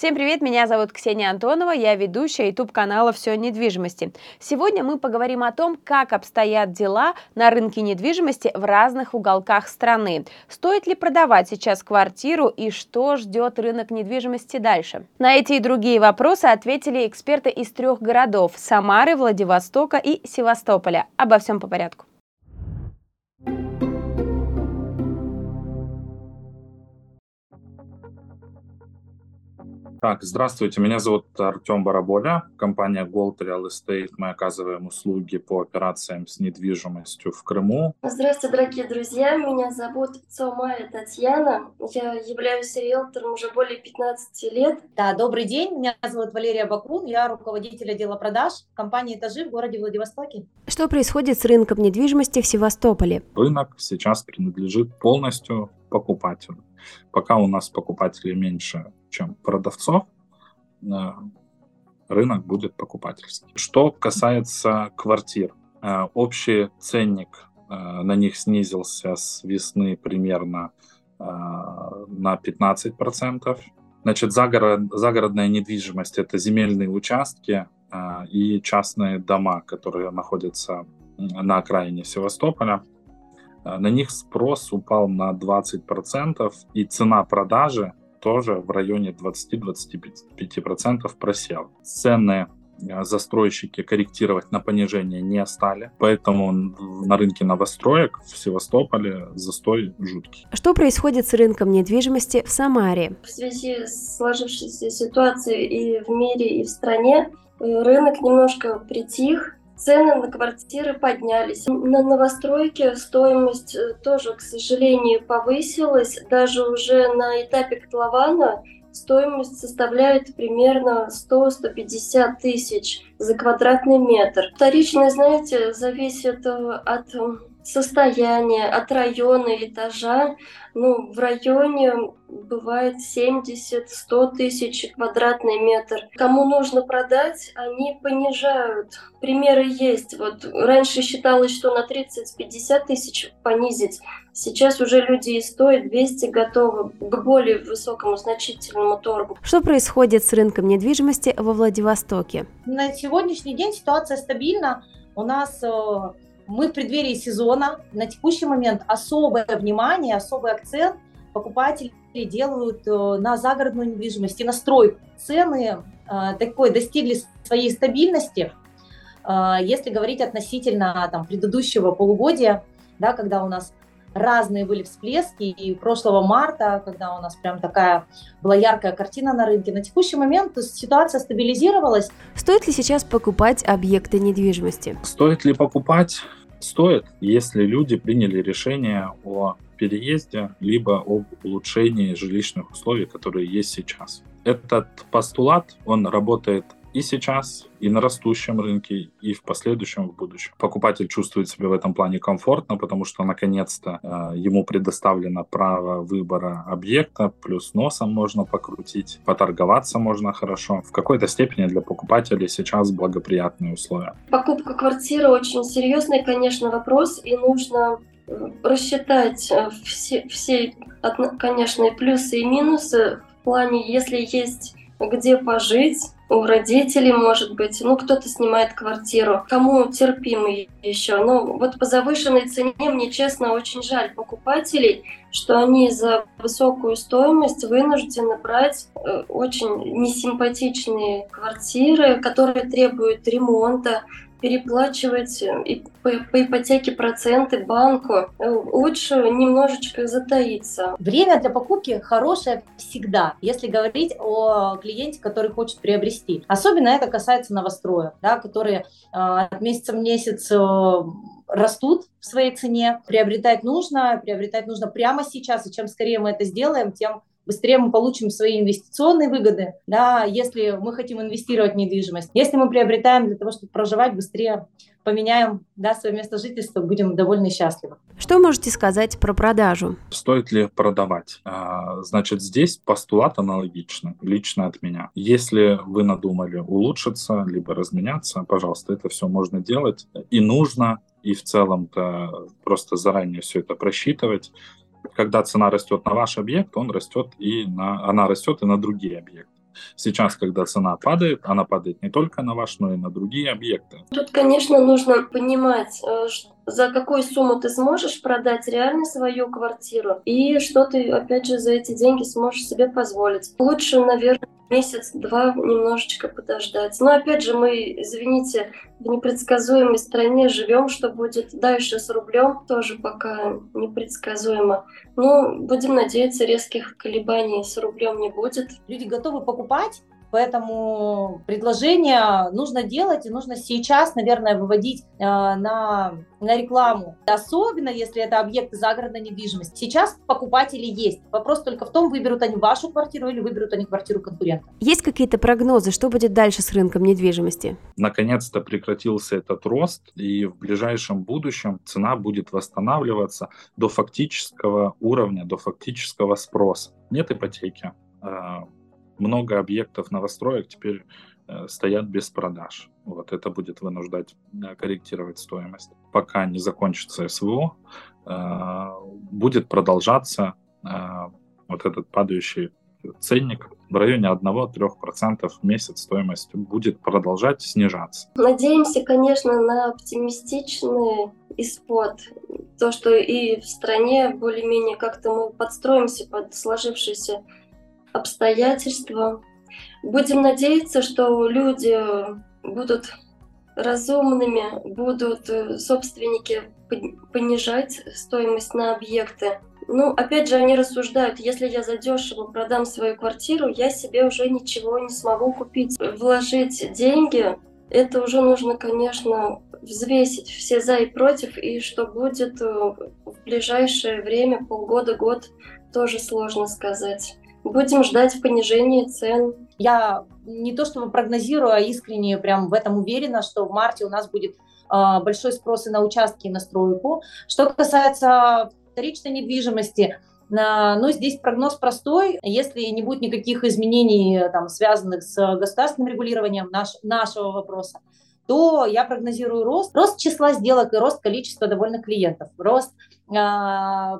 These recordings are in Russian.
Всем привет, меня зовут Ксения Антонова, я ведущая YouTube-канала «Все о недвижимости». Сегодня мы поговорим о том, как обстоят дела на рынке недвижимости в разных уголках страны. Стоит ли продавать сейчас квартиру и что ждет рынок недвижимости дальше? На эти и другие вопросы ответили эксперты из трех городов – Самары, Владивостока и Севастополя. Обо всем по порядку. Так, здравствуйте, меня зовут Артем Бараболя, компания Gold Real Estate. Мы оказываем услуги по операциям с недвижимостью в Крыму. Здравствуйте, дорогие друзья, меня зовут Цомая Татьяна. Я являюсь риэлтором уже более 15 лет. Да, добрый день, меня зовут Валерия Бакун, я руководитель отдела продаж компании «Этажи» в городе Владивостоке. Что происходит с рынком недвижимости в Севастополе? Рынок сейчас принадлежит полностью покупателю. Пока у нас покупателей меньше, чем продавцов, э, рынок будет покупательский. Что касается квартир, э, общий ценник э, на них снизился с весны примерно на 15%. Значит, загород, загородная недвижимость – это земельные участки и частные дома, которые находятся на окраине Севастополя. На них спрос упал на 20%, и цена продажи тоже в районе 20-25% просел. Цены э, застройщики корректировать на понижение не стали, поэтому на рынке новостроек в Севастополе застой жуткий. Что происходит с рынком недвижимости в Самаре? В связи с сложившейся ситуацией и в мире, и в стране э, рынок немножко притих, Цены на квартиры поднялись. На новостройке стоимость э, тоже, к сожалению, повысилась. Даже уже на этапе котлована стоимость составляет примерно 100-150 тысяч за квадратный метр. Вторичное, знаете, зависит э, от состояние, от района, этажа. Ну, в районе бывает 70-100 тысяч квадратный метр. Кому нужно продать, они понижают. Примеры есть. Вот раньше считалось, что на 30-50 тысяч понизить. Сейчас уже люди и 100, и 200 готовы к более высокому значительному торгу. Что происходит с рынком недвижимости во Владивостоке? На сегодняшний день ситуация стабильна. У нас э, мы в преддверии сезона. На текущий момент особое внимание, особый акцент покупатели делают э, на загородную недвижимость и на стройку. Цены э, такой достигли своей стабильности, э, если говорить относительно там, предыдущего полугодия, да, когда у нас разные были всплески, и прошлого марта, когда у нас прям такая была яркая картина на рынке. На текущий момент ситуация стабилизировалась. Стоит ли сейчас покупать объекты недвижимости? Стоит ли покупать? Стоит, если люди приняли решение о переезде, либо об улучшении жилищных условий, которые есть сейчас. Этот постулат, он работает и сейчас, и на растущем рынке, и в последующем, в будущем. Покупатель чувствует себя в этом плане комфортно, потому что наконец-то э, ему предоставлено право выбора объекта, плюс носом можно покрутить, поторговаться можно хорошо. В какой-то степени для покупателей сейчас благоприятные условия. Покупка квартиры очень серьезный, конечно, вопрос, и нужно э, рассчитать э, все, все, конечно, плюсы и минусы в плане, если есть где пожить, у родителей, может быть, ну, кто-то снимает квартиру, кому терпимый еще. Ну, вот по завышенной цене мне, честно, очень жаль покупателей, что они за высокую стоимость вынуждены брать э, очень несимпатичные квартиры, которые требуют ремонта, переплачивать и по, по ипотеке проценты банку, лучше немножечко затаиться. Время для покупки хорошее всегда, если говорить о клиенте, который хочет приобрести. Особенно это касается новостроек, да, которые э, от месяца в месяц э, растут в своей цене. Приобретать нужно, приобретать нужно прямо сейчас, и чем скорее мы это сделаем, тем быстрее мы получим свои инвестиционные выгоды, да, если мы хотим инвестировать в недвижимость. Если мы приобретаем для того, чтобы проживать, быстрее поменяем да, свое место жительства, будем довольны и счастливы. Что можете сказать про продажу? Стоит ли продавать? А, значит, здесь постулат аналогичный, лично от меня. Если вы надумали улучшиться, либо разменяться, пожалуйста, это все можно делать и нужно, и в целом-то просто заранее все это просчитывать когда цена растет на ваш объект, он растет и на, она растет и на другие объекты. Сейчас, когда цена падает, она падает не только на ваш, но и на другие объекты. Тут, конечно, нужно понимать, э, за какую сумму ты сможешь продать реально свою квартиру и что ты, опять же, за эти деньги сможешь себе позволить. Лучше, наверное, месяц-два немножечко подождать. Но опять же, мы, извините, в непредсказуемой стране живем, что будет дальше с рублем, тоже пока непредсказуемо. Но будем надеяться, резких колебаний с рублем не будет. Люди готовы покупать, Поэтому предложение нужно делать и нужно сейчас, наверное, выводить э, на, на рекламу. Особенно, если это объекты загородной недвижимости. Сейчас покупатели есть. Вопрос только в том, выберут они вашу квартиру или выберут они квартиру конкурента. Есть какие-то прогнозы, что будет дальше с рынком недвижимости? Наконец-то прекратился этот рост, и в ближайшем будущем цена будет восстанавливаться до фактического уровня, до фактического спроса. Нет ипотеки а, много объектов новостроек теперь э, стоят без продаж. Вот это будет вынуждать э, корректировать стоимость. Пока не закончится СВО, э, будет продолжаться вот этот падающий ценник в районе 1-3% в месяц стоимость будет продолжать снижаться. Надеемся, конечно, на оптимистичный исход. То, что и в стране более-менее как-то мы подстроимся под сложившийся обстоятельства. Будем надеяться, что люди будут разумными, будут э, собственники понижать стоимость на объекты. Ну, опять же, они рассуждают, если я задешево продам свою квартиру, я себе уже ничего не смогу купить. Вложить деньги, это уже нужно, конечно, взвесить все за и против, и что будет э, в ближайшее время, полгода-год, тоже сложно сказать. Будем ждать понижения цен. Я не то чтобы прогнозирую, а искренне прям в этом уверена, что в марте у нас будет э, большой спрос и на участки, и на стройку. Что касается вторичной недвижимости, ну, здесь прогноз простой. Если не будет никаких изменений, там, связанных с государственным регулированием наш, нашего вопроса, то я прогнозирую рост, рост числа сделок и рост количества довольных клиентов, рост э,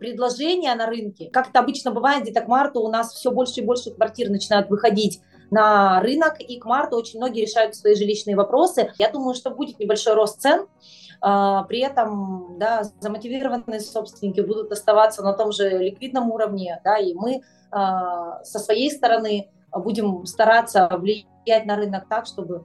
предложения на рынке. Как это обычно бывает, где-то к марту у нас все больше и больше квартир начинают выходить на рынок, и к марту очень многие решают свои жилищные вопросы. Я думаю, что будет небольшой рост цен, а, при этом да, замотивированные собственники будут оставаться на том же ликвидном уровне, да, и мы а, со своей стороны будем стараться влиять на рынок так, чтобы